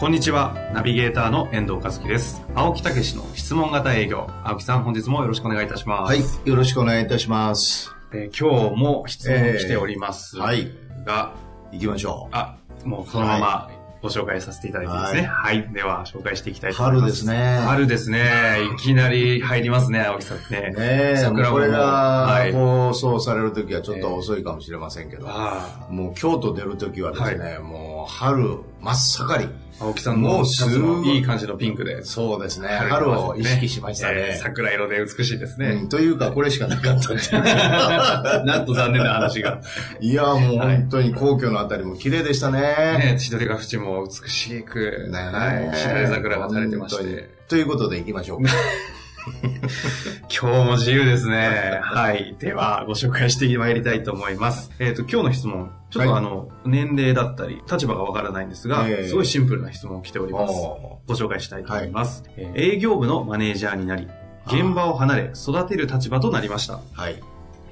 こんにちは。ナビゲーターの遠藤和樹です。青木武の質問型営業。青木さん、本日もよろしくお願いいたします。はい。よろしくお願いいたします。えー今日も質問来ておりますが、えーは行きましょう。あ、もうそのままご紹介させていただいていいですね？はい。では、紹介していきたいと思います。春ですね春ですね。いきなり入りますね、青木さんね。ねえ、桜もこれがはい放送されるときはちょっと遅いかもしれませんけど、あもう京都出るときはですね、もう春真っ盛り。あ青木さんのシャツすごいのいい感じのピンクで。そうですね。春春を意識しましたえーね。桜色で美しいですうねん。というか、これしかなかったっ。なんと残念な話が。いや、もう本当に皇居のあたりも綺麗でしたね。ね、千鳥ヶ淵も美しく、ねはい、桜が垂れてまして。ということで行きましょうか。今日も自由ですね。はい。では、ご紹介してまいりたいと思います。えっ、と、今日の質問。ちょっとはいあの、年齢だったり、立場がわからないんですが、ええすごいシンプルな質問を来ております。おご紹介したいと思います。えー営業部のマネージャーになり、現場を離れ、育てる立場となりました。はい。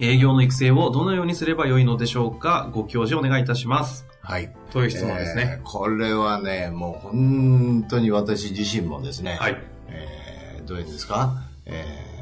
営業の育成をどのようにすればよいのでしょうか？ご教示お願いいたします。はい。という質問ですね。えーこれはね、もう本当に私自身もですね、はい。えーどういうんですか、えー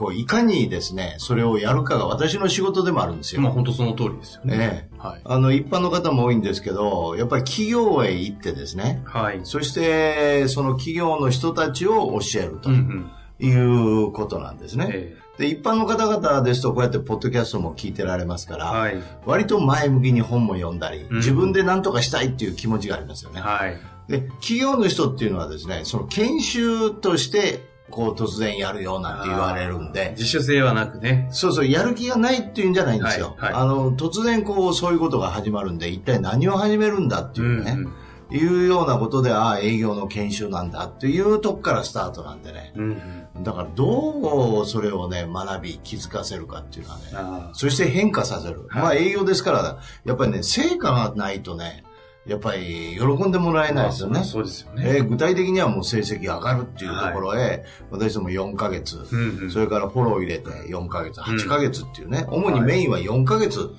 こういかにですね、それをやるかが私の仕事でもあるんですよ。まあ本当その通りですよね。ねはい。あの、一般の方も多いんですけど、やっぱり企業へ行ってですね、はい。そして、その企業の人たちを教えるとうんうん。いうことなんですね。えで、一般の方々ですと、こうやってポッドキャストも聞いてられますから、ーはい。割と前向きに本も読んだり、うん自分で何とかしたいっていう気持ちがありますよね。はい。で、企業の人っていうのはですね、その研修として、こう突然やるよなんて言われるんで、自主性はなくね。そうそう、やる気がないっていうんじゃないんですよ。はいはいあの、突然こう、そういうことが始まるんで、一体何を始めるんだっていうね、んいうようなことで、ああ、営業の研修なんだっていうとこからスタートなんでね。うん。うん。だから、どうそれをね、学び、気づかせるかっていうのはね、あそして変化させる。はいまあ営業ですから、やっぱりね、成果がないとね、やっぱり喜んでもらえないですよね。まあそうですよね。えー具体的にはもう成績上がるっていうところへ、私ども4ヶ月、うんうんそれからフォロー入れて4ヶ月、うん8ヶ月っていうね、主にメインは4ヶ月。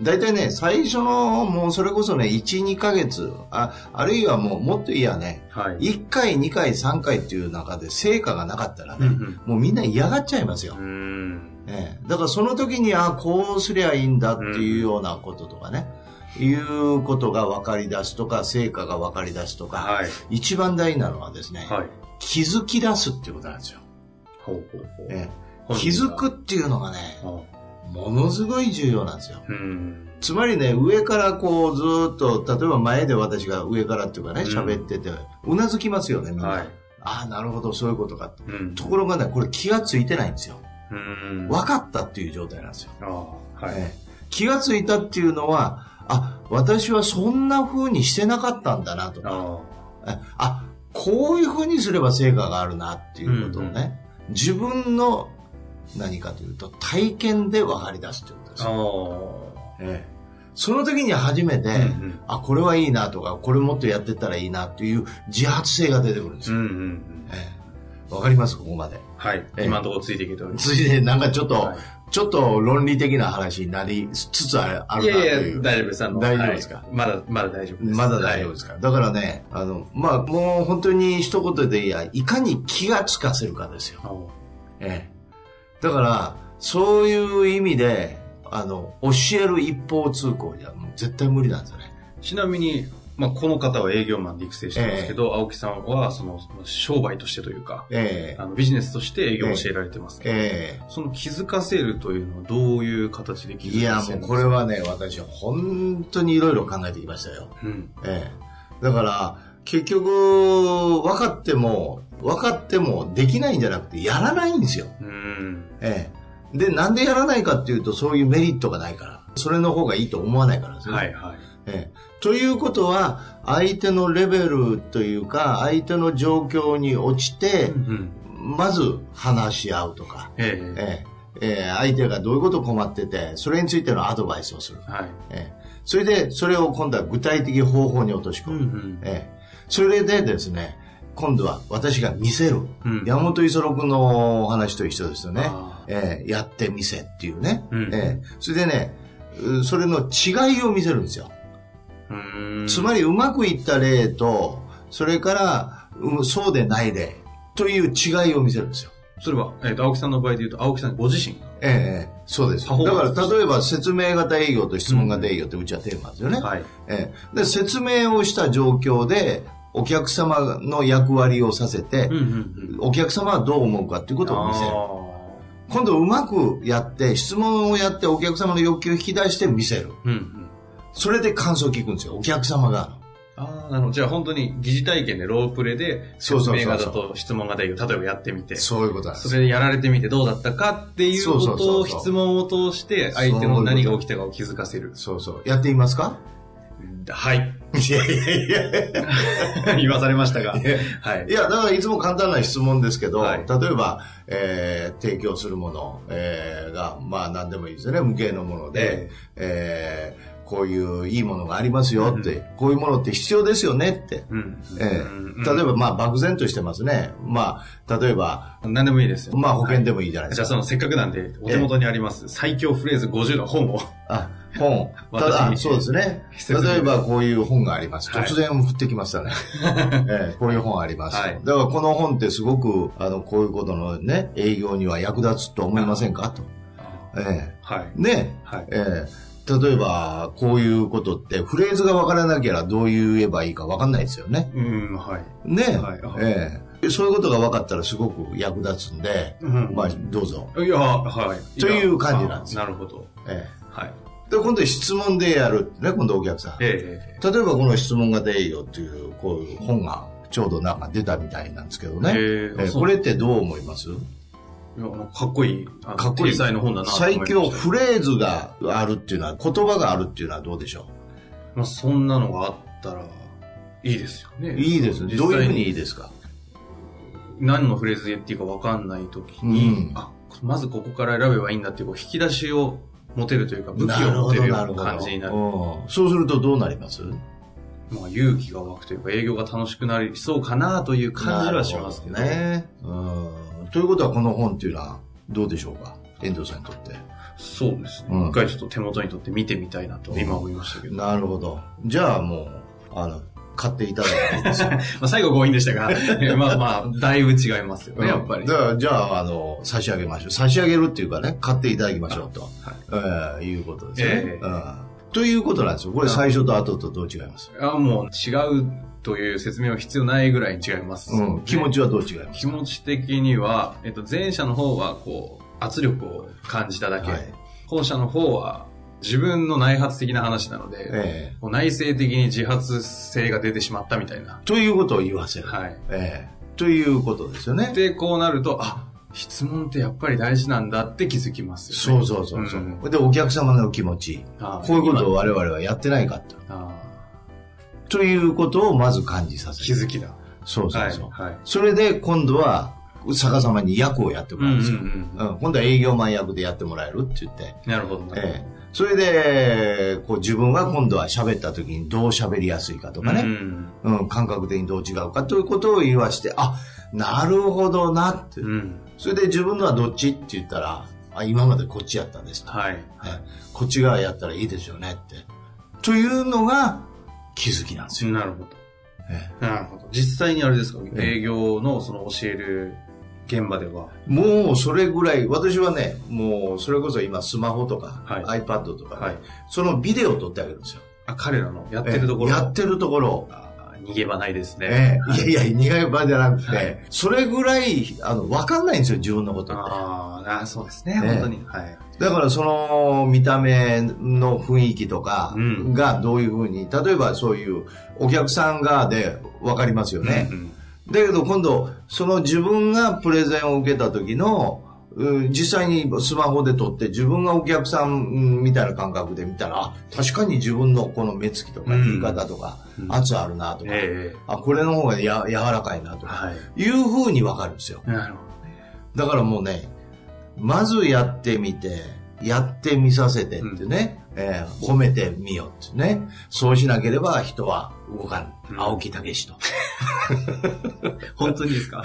大体ね、最初のもうそれこそね、1、2ヶ月、あ、あるいはもうもっといいやね、はい。1回、2回、3回っていう中で成果がなかったらね、うんうんもうみんな嫌がっちゃいますよ。うん。ええだからその時に、あこうすりゃいいんだっていうようなこととかね、いうことが分かり出すとか、成果が分かり出すとか、はい。一番大事なのはですね、はい。気づき出すっていうことなんですよ。ほうほうほう。え気づくっていうのがね、あものすごい重要なんですよ。うん。つまりね、上からこうずーっと、例えば前で私が上からっていうかね、うん喋ってて、うなずきますよね、みんな。はい。ああ、なるほど、そういうことか。うん。ところがね、これ気がついてないんですよ。うん。分かったっていう状態なんですよ。はい。ええ気がついたっていうのは、あ、私はそんな風にしてなかったんだなとか、あこういう風にすれば成果があるなっていうことをね、自分の何かというと体験で分かり出すということですよ。あ。ええその時に初めて、うんうんあ、これはいいなとか、これもっとやってったらいいなっていう自発性が出てくるんですよ。うんうんうん。ええわかります？ここまで。はい。ええ今のところついていけております。ついでなんかちょっと、はいちょっと論理的な話になりつつあるなとやいや、いう。大丈夫です。大丈夫ですか？はいまだ、まだ大丈夫です。まだ大丈夫ですか、だからね、あの、まあ、もう本当に一言でいや、いかに気がつかせるかですよ。はい。ええ。だから、そういう意味で、あの、教える一方通行じゃもう絶対無理なんですよね。ちなみに、まあ、この方は営業マンで育成してますけど、青木さんは、その、商売としてというか、ええあのビジネスとして営業を教えられてますけど、えその気づかせるというのはどういう形で気えいや、づかせるもうこれはね、私は本当にいろいろ考えてきましたよ。うん。ええ。だから、結局、分かっても、分かってもできないんじゃなくて、やらないんですよ。うん。ええ。で、なんでやらないかっていうと、そういうメリットがないから。それの方がいいと思わないからですね。はいはい。ええということは、相手のレベルというか、相手の状況に落ちて、うん。まず話し合うとか、えええ相手がどういうこと困ってて、それについてのアドバイスをする。はい。ええそれで、それを今度は具体的方法に落とし込む。うんうんええそれでですね、今度は私が見せる。うん山本五十六のお話と一緒ですよねあ。ええやってみせっていうね。うんええそれでね、うそれの違いを見せるんですよ。うーんつまりうまくいった例と、それから、うんそうでない例という違いを見せるんですよ。それは、えっ、と、青木さんの場合で言うと、青木さんご自身が。ええええそうです。だから例えば説明型営業と質問型営業ってうちはテーマですよね。はい。ええで説明をした状況でお客様の役割をさせて、うんうんうん。お客様はどう思うかっていうことを見せる。今度うまくやって、質問をやってお客様の欲求を引き出して見せる。うんうん。それで感想を聞くんですよ、お客様が。ああ、なるほど。じゃあ本当に疑似体験でロープレで、説明型と質問型営業、例えばやってみて、そういうことそれでやられてみてどうだったかっていうこそうそうとを質問を通して、相手の何が起きたかを気づかせる。そうそう。やってみますか？はい。いやいやいや言わされましたが。いやはいい。や、だからいつも簡単な質問ですけど、はい例えば、えー提供するもの、えーが、まあ何でもいいですよね、無形のもので、えーこういういいものがありますよって、こういうものって必要ですよねって。うん。え例えば、まあ漠然としてますね。まあ、例えば、何でもいいですよ。まあ保険でもいいじゃないですか。じゃあそのせっかくなんで、お手元にあります、最強フレーズ50の本を。あ、本。た私だ、にそうですね。例えばこういう本があります。はい突然降ってきましたね。ええこういう本あります。はいだからこの本ってすごく、あの、こういうことのね、営業には役立つと思いませんかと。えはい。えね、はい。ええ例えば、こういうことって、フレーズがわからなきゃどう言えばいいかわかんないですよね。うん、はい。ね、はいええそういうことが分かったらすごく役立つんで、うんまあ、どうぞ。いや、はい。という感じなんですあなるほど。えはい。えで、今度質問でやるね、今度お客さん。ええ例えばこの質問型営業っていう、こういう本がちょうどなんか出たみたいなんですけどね。へええこれってどう思います？かっこいい、かっこいい。天才の本だな最強フレーズがあるっていうのは、言葉があるっていうのはどうでしょまあ、そんなのがあったら、いいですよね。ういいですね。どういうふうにいいですか？何のフレーズっていいか分かんないときに、うんあ、まずここから選べばいいんだっていう、引き出しを持てるというか、武器を持てるような感じになる。うんそうするとどうなります？まあ、勇気が湧くというか、営業が楽しくなりそうかなという感じはしますけど。ね。うん。ということはこの本っていうのはどうでしょうか？遠藤さんにとって。そうですね。うん一回ちょっと手元に取って見てみたいなと、今思いましたけど。なるほど。じゃあもう、あの、買っていただいて まあ、最後強引でしたが、まあまあ、だいぶ違いますよね、やっぱり。じゃあ、あの、差し上げましょう。差し上げるっていうかね、買っていただきましょうと、はいえーいうことですね、ええうん。ということなんですよ。これ最初と後とどう違います、あもう違うという説明は必要ないぐらいに違います、うん、気持ちはどう違います？気持ち的には、えっと、前者の方は、こう、圧力を感じただけ。はい後者の方は、自分の内発的な話なので、えこう内省的に自発性が出てしまったみたいなえ。ということを言わせる。はい。ええということですよね。で、こうなると、あ、質問ってやっぱり大事なんだって気づきますよね。そうそうそうそう、んで、お客様の気持ち。あこういうことを我々はやってないかと。あということをまず感じさせる。気づきだ。そうそうそう。はい。はい。それで今度は逆さまに役をやってもらうんですよ。うんうんうん今度は営業マン役でやってもらえるって言って。なるほど。なるほどええそれで、こう自分が今度は喋った時にどう喋りやすいかとかね、うんうん感覚的にどう違うかということを言わして、あ、なるほどなって。うん。それで自分のはどっちって言ったら、あ、今までこっちやったんですと。はい。はいこっち側やったらいいですよねって。というのが気づきなんですよ。なるほど。えなるほど。実際にあれですか、え営業のその教える現場では。えもうそれぐらい、私はね、もうそれこそ今スマホとか、はい iPad とかね、はいそのビデオを撮ってあげるんですよ。あ、彼らのやってるところ。ええやってるところ逃げ場ないですね。ええいやいや、苦い場じゃなくて、はいそれぐらい、あの、わかんないんですよ、自分のことって。あーあー、そうですね、ええ本当に。はい。だからその見た目の雰囲気とかうんがどういうふうに、例えばそういうお客さん側でわかりますよね。うんだけど今度、その自分がプレゼンを受けた時の、うん実際にスマホで撮って自分がお客さんうんみたいな感覚で見たら、あ確かに自分のこの目つきとかうん言い方とか、うん圧あるなとか、えあ、これの方がや柔らかいなとか、えはい。いう風にわかるんですよ。なるほだからもうね、まずやってみて、やってみさせてってね、えー褒めてみようってね。そうしなければ人は動かうんん。青木武と。ど。本当にですか？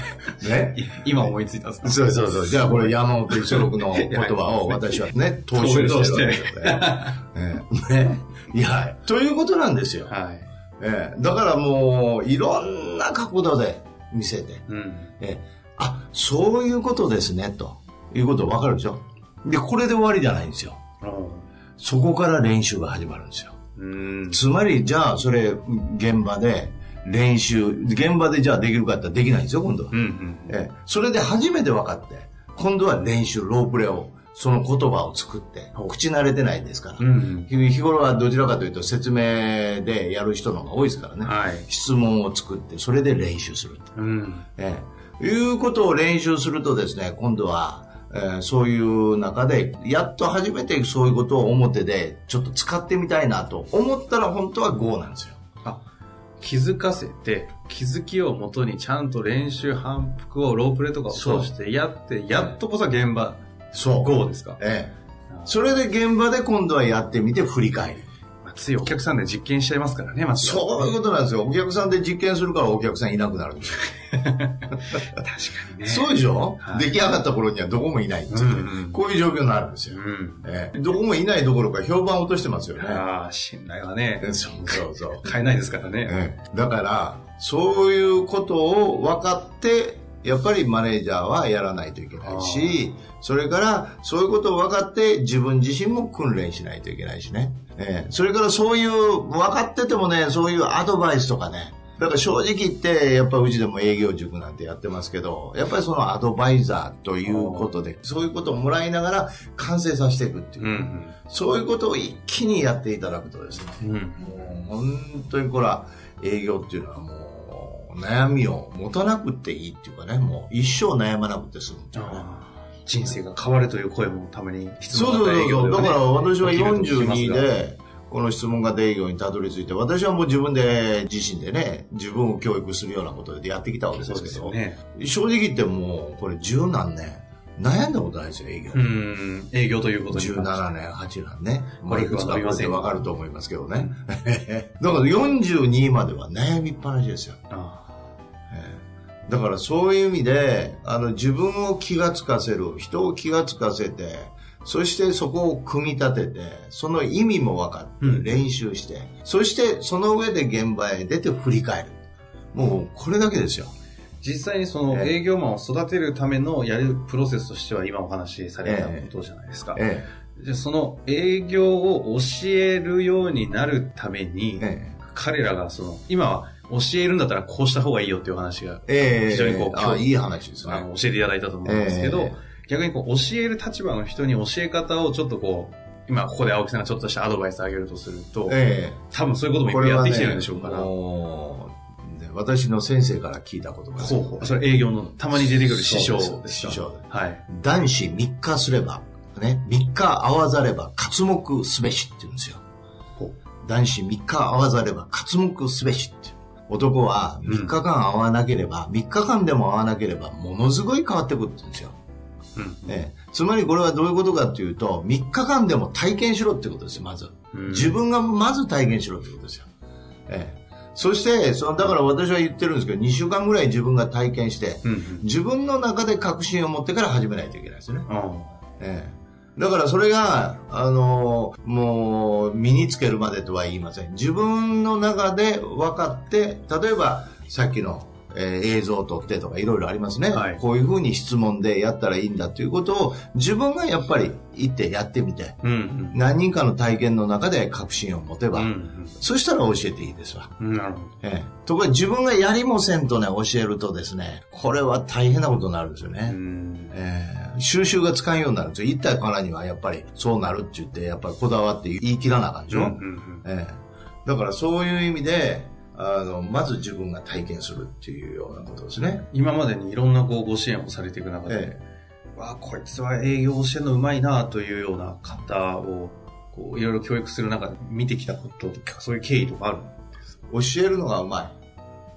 ね。い今思いついたんですか？そうそうそう。じゃあこれ山本五十六の 言葉を私はね、踏襲してるわ ね。ええね。いや、ということなんですよ。はい。ええだからもう、いろんな角度で見せて、うん。ええあ、そういうことですね、ということ分かるでしょ？で、これで終わりじゃないんですよ。そこから練習が始まるんですよ。うん。つまり、じゃあ、それ、現場で練習、現場でじゃあできるかって言ったらできないんですよ、今度は。うんうん。ええそれで初めて分かって、今度は練習、ロープレを、その言葉を作って、口慣れてないですから。うん日日頃はどちらかというと説明でやる人の方が多いですからね。はい。質問を作って、それで練習すると。うん。ええいうことを練習するとですね、今度は、えーそういう中で、やっと初めてそういうことを表でちょっと使ってみたいなと思ったら本当は GO なんですよ。あ、気づかせて、気づきをもとにちゃんと練習反復をロープレとかを通してやって、やっとこそ現場、そう。GO ですか？ええそれで現場で今度はやってみて振り返る。まあついお客さんで実験しちゃいますからね、まず。そういうことなんですよ。お客さんで実験するからお客さんいなくなるんですよ。確かにね。そうでしょ、はい出来上がった頃にはどこもいないっていう、うんうんこういう状況になるんですよ。うん。ええどこもいないどころか評判を落としてますよね。ああ、信頼はね、そうそうそう。買えないですからね。ええだから、そういうことを分かって、やっぱりマネージャーはやらないといけないし、それから、そういうことを分かって、自分自身も訓練しないといけないしね。ええそれからそういう、分かっててもね、そういうアドバイスとかね、だから正直言って、やっぱうちでも営業塾なんてやってますけど、やっぱりそのアドバイザーということで、そういうことをもらいながら完成させていくっていうう。んそういうことを一気にやっていただくとですね、うん。うん。もう本当にこれは営業っていうのはもう悩みを持たなくていいっていうかね、もう一生悩まなくて済むっていうかね。人生が変わるという声もたまに質そうそうそう。ではねだから私は起きると聞きます42がで、この質問型営業にたどり着いて、私はもう自分で自身でね、自分を教育するようなことでやってきたわけでそうすけど、ね。正直言ってもうこれ十何年、悩んだことないですよ、営業。うん。営業ということに関して。17年、8年ね。まあ、ゴルフはいくつか伸びませんわかると思いますけどね。だから42までは悩みっぱなしですよ。だからそういう意味で、あの自分を気がつかせる、人を気がつかせて、そしてそこを組み立てて、その意味も分かってうん練習して、そしてその上で現場へ出て振り返る。もうこれだけですよ。実際にそのええ営業マンを育てるためのやるプロセスとしては今お話しされたことじゃないですか。えじゃあその営業を教えるようになるためにえ、え彼らがその、今は教えるんだったらこうした方がいいよっていう話が、えええ非常にこうあいい話ですね。あの教えていただいたと思うんですけど、ええ逆にこう教える立場の人に教え方をちょっとこう、今ここで青木さんがちょっとしたアドバイスあげるとすると、ええ多分そういうこともいっぱいやってきてるんでしょうから。私の先生から聞いた言葉ですほうほう。それ営業のたまに出てくる師匠ですか師匠はい。男子3日すれば、ね、3日合わざれば活目すべしって言うんですよ。男子3日合わざれば活目すべしっていう。男は3日間会わなければ、3日間でも会わなければ、ものすごい変わってくるって言うんですよ。うん。ええつまりこれはどういうことかっていうと、3日間でも体験しろってことですよ、まず。うん自分がまず体験しろってことですよ。ええそして、そのだから私は言ってるんですけど、2週間ぐらい自分が体験して、うんうん。自分の中で確信を持ってから始めないといけないですよね。あええだからそれが、あのもう、身につけるまでとは言いません。自分の中で分かって、例えば、さっきの、えー映像を撮ってとかいろいろありますね、はいこういうふうに質問でやったらいいんだということを自分がやっぱり行ってやってみて、うん何人かの体験の中で確信を持てうん。ば、うんそしたら教えていいですわ。うん。なるほど。ええところが自分がやりもせんとね、教えるとですね、これは大変なことになるんですよね。うん。えー収集がつかんようになるんですよ。言ったからにはやっぱりそうなるって言って、やっぱりこだわって言い切らなあかんでしょ、うんうんえーだからそういう意味で、あの、まず自分が体験するっていうようなことですね。今までにいろんなこうご支援をされていく中で、えわこいつは営業してるのうまいなというような方を、こう、いろいろ教育する中で見てきたこととか、そういう経緯とかある教えるのがうまい。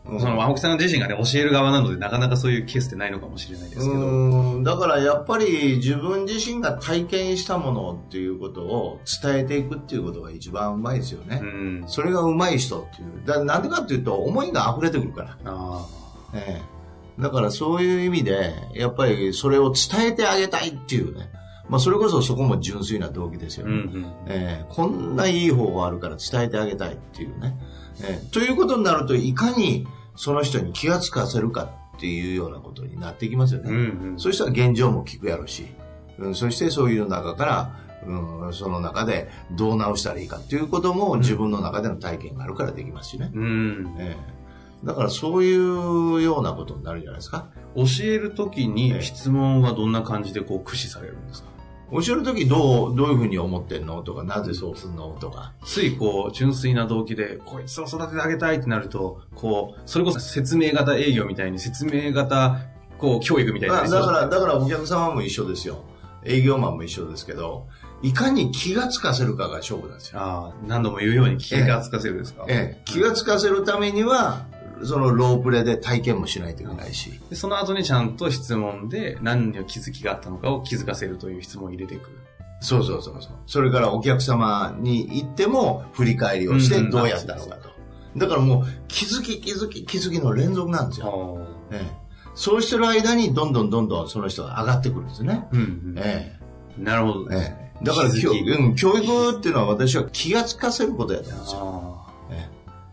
その青木さん自身がね、教える側なので、なかなかそういうケースってないのかもしれないですけど。うんだからやっぱり自分自身が体験したものっていうことを伝えていくっていうことが一番うまいですよね。うん。それがうまい人っていう。だなんでかっていうと思いが溢れてくるから。あええ、だからそういう意味で、やっぱりそれを伝えてあげたいっていうね。まあそれこそそこも純粋な動機ですよあ。うんね。うん。ええこんないい方法あるから伝えてあげたいっていうね。ええということになると、いかにその人に気がつかせるかっていうようなことになってきますよね。うんうん。そうしたら現状も聞くやろし、うん、そしてそういう中から、うん、その中でどう直したらいいかっていうことも自分の中での体験があるからできますしね。うん。ええだからそういうようなことになるんじゃないですか。教えるときに質問はどんな感じでこう駆使されるんですか？教えるときどう、どういうふうに思ってんのとか、なぜそうすんのとか。ついこう、純粋な動機で、こいつを育ててあげたいってなると、こう、それこそ説明型営業みたいに説明型、こう、教育みたいな。だだから、だからお客様も一緒ですよ。営業マンも一緒ですけど、いかに気がつかせるかが勝負なんですよ。ああ、何度も言うように気がつかせるですか、ええ、気がつかせるためには、そのロープレで体験もしないといけないし。でその後にちゃんと質問で何の気づきがあったのかを気づかせるという質問を入れていく。そうそうそうそう。それからお客様に行っても振り返りをしてどうやったのかと。だからもう気づき気づき気づきの連続なんですよ。ええ、そうしてる間にどんどんどんどんその人が上がってくるんですね。うんうんえなるほどえ。ええ、だから教,、うん、教育っていうのは私は気がつかせることやと思うんですよ。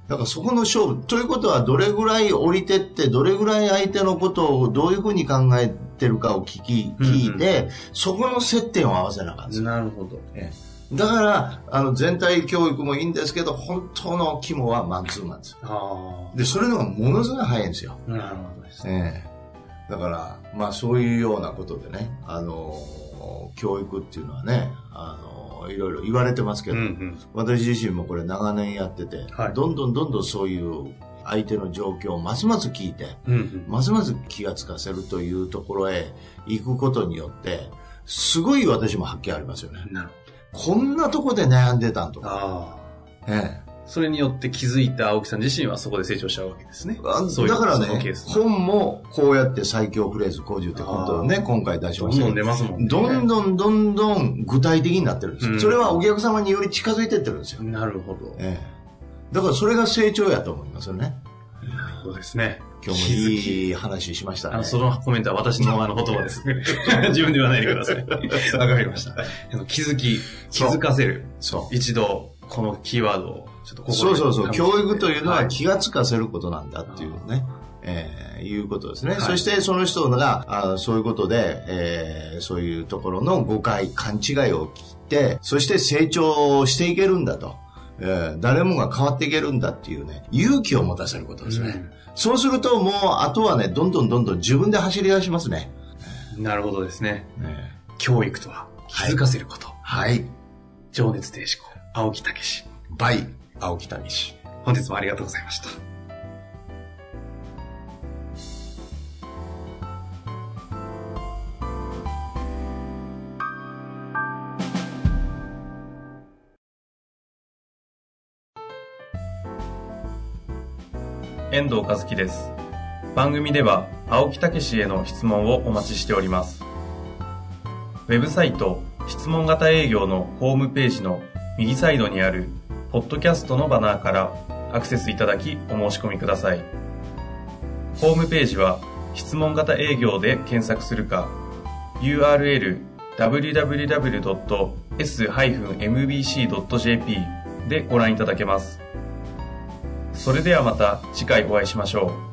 だからそこの勝負。ということは、どれぐらい降りてって、どれぐらい相手のことをどういうふうに考えてるかを聞き、聞いて、そこの接点を合わせなあかんですあ、よ。なるほど。ええだから、あの、全体教育もいいんですけど、本当の肝はマンツーマンです。あで、それのがものすごい早いんですよ。あ、なるほどですね。ええだから、まあそういうようなことでね、あの、教育っていうのはね、あの、いろいろ言われてますけど、うんうん。私自身もこれ長年やってて、はいどんどんどんどんそういう相手の状況をますます聞いて、うんうん。ますます気がつかせるというところへ行くことによって、すごい私も発見ありますよね。こんなとこで悩んでたんと。か。ええそれによって気づいた青木さん自身はそこで成長しちゃうわけですね。ういうだからね本もこうやって最強フレーズ工事って本当ね、今回出しどんどんましたけど出ますもんね。どんどんどんどん具体的になってるんですよ。うんそれはお客様により近づいてってるんですよ。なるほど。ええだからそれが成長やと思いますよね。そうですね。今日もいい話しましたね。そのコメントは私のあの言葉です。自分で言わないでください。わかりました。気づき、気づかせる。そう。一度、このキーワードを、ちょっとそうそうそう。教育というのははい気がつかせることなんだっていうね。えーいうことですね。はいそしてその人があそういうことで、えーそういうところの誤解、勘違いを切って、そして成長していけるんだと。えー誰もが変わっていけるんだっていうね、勇気を持たせることですね。うんそうするともう、あとはね、どんどんどんどん自分で走り出しますね。なるほどですね。え教育とは、気づかせること。はい。情熱停止校、青木武史。バイ、青木谷氏。本日もありがとうございました。遠藤和樹です。番組では青木武氏への質問をお待ちしております。ウェブサイト質問型営業のホームページの右サイドにあるポッドキャストのバナーからアクセスいただきお申し込みください。ホームページは質問型営業で検索するか URL www.s-mbc.jp でご覧いただけます。それではまた次回お会いしましょう。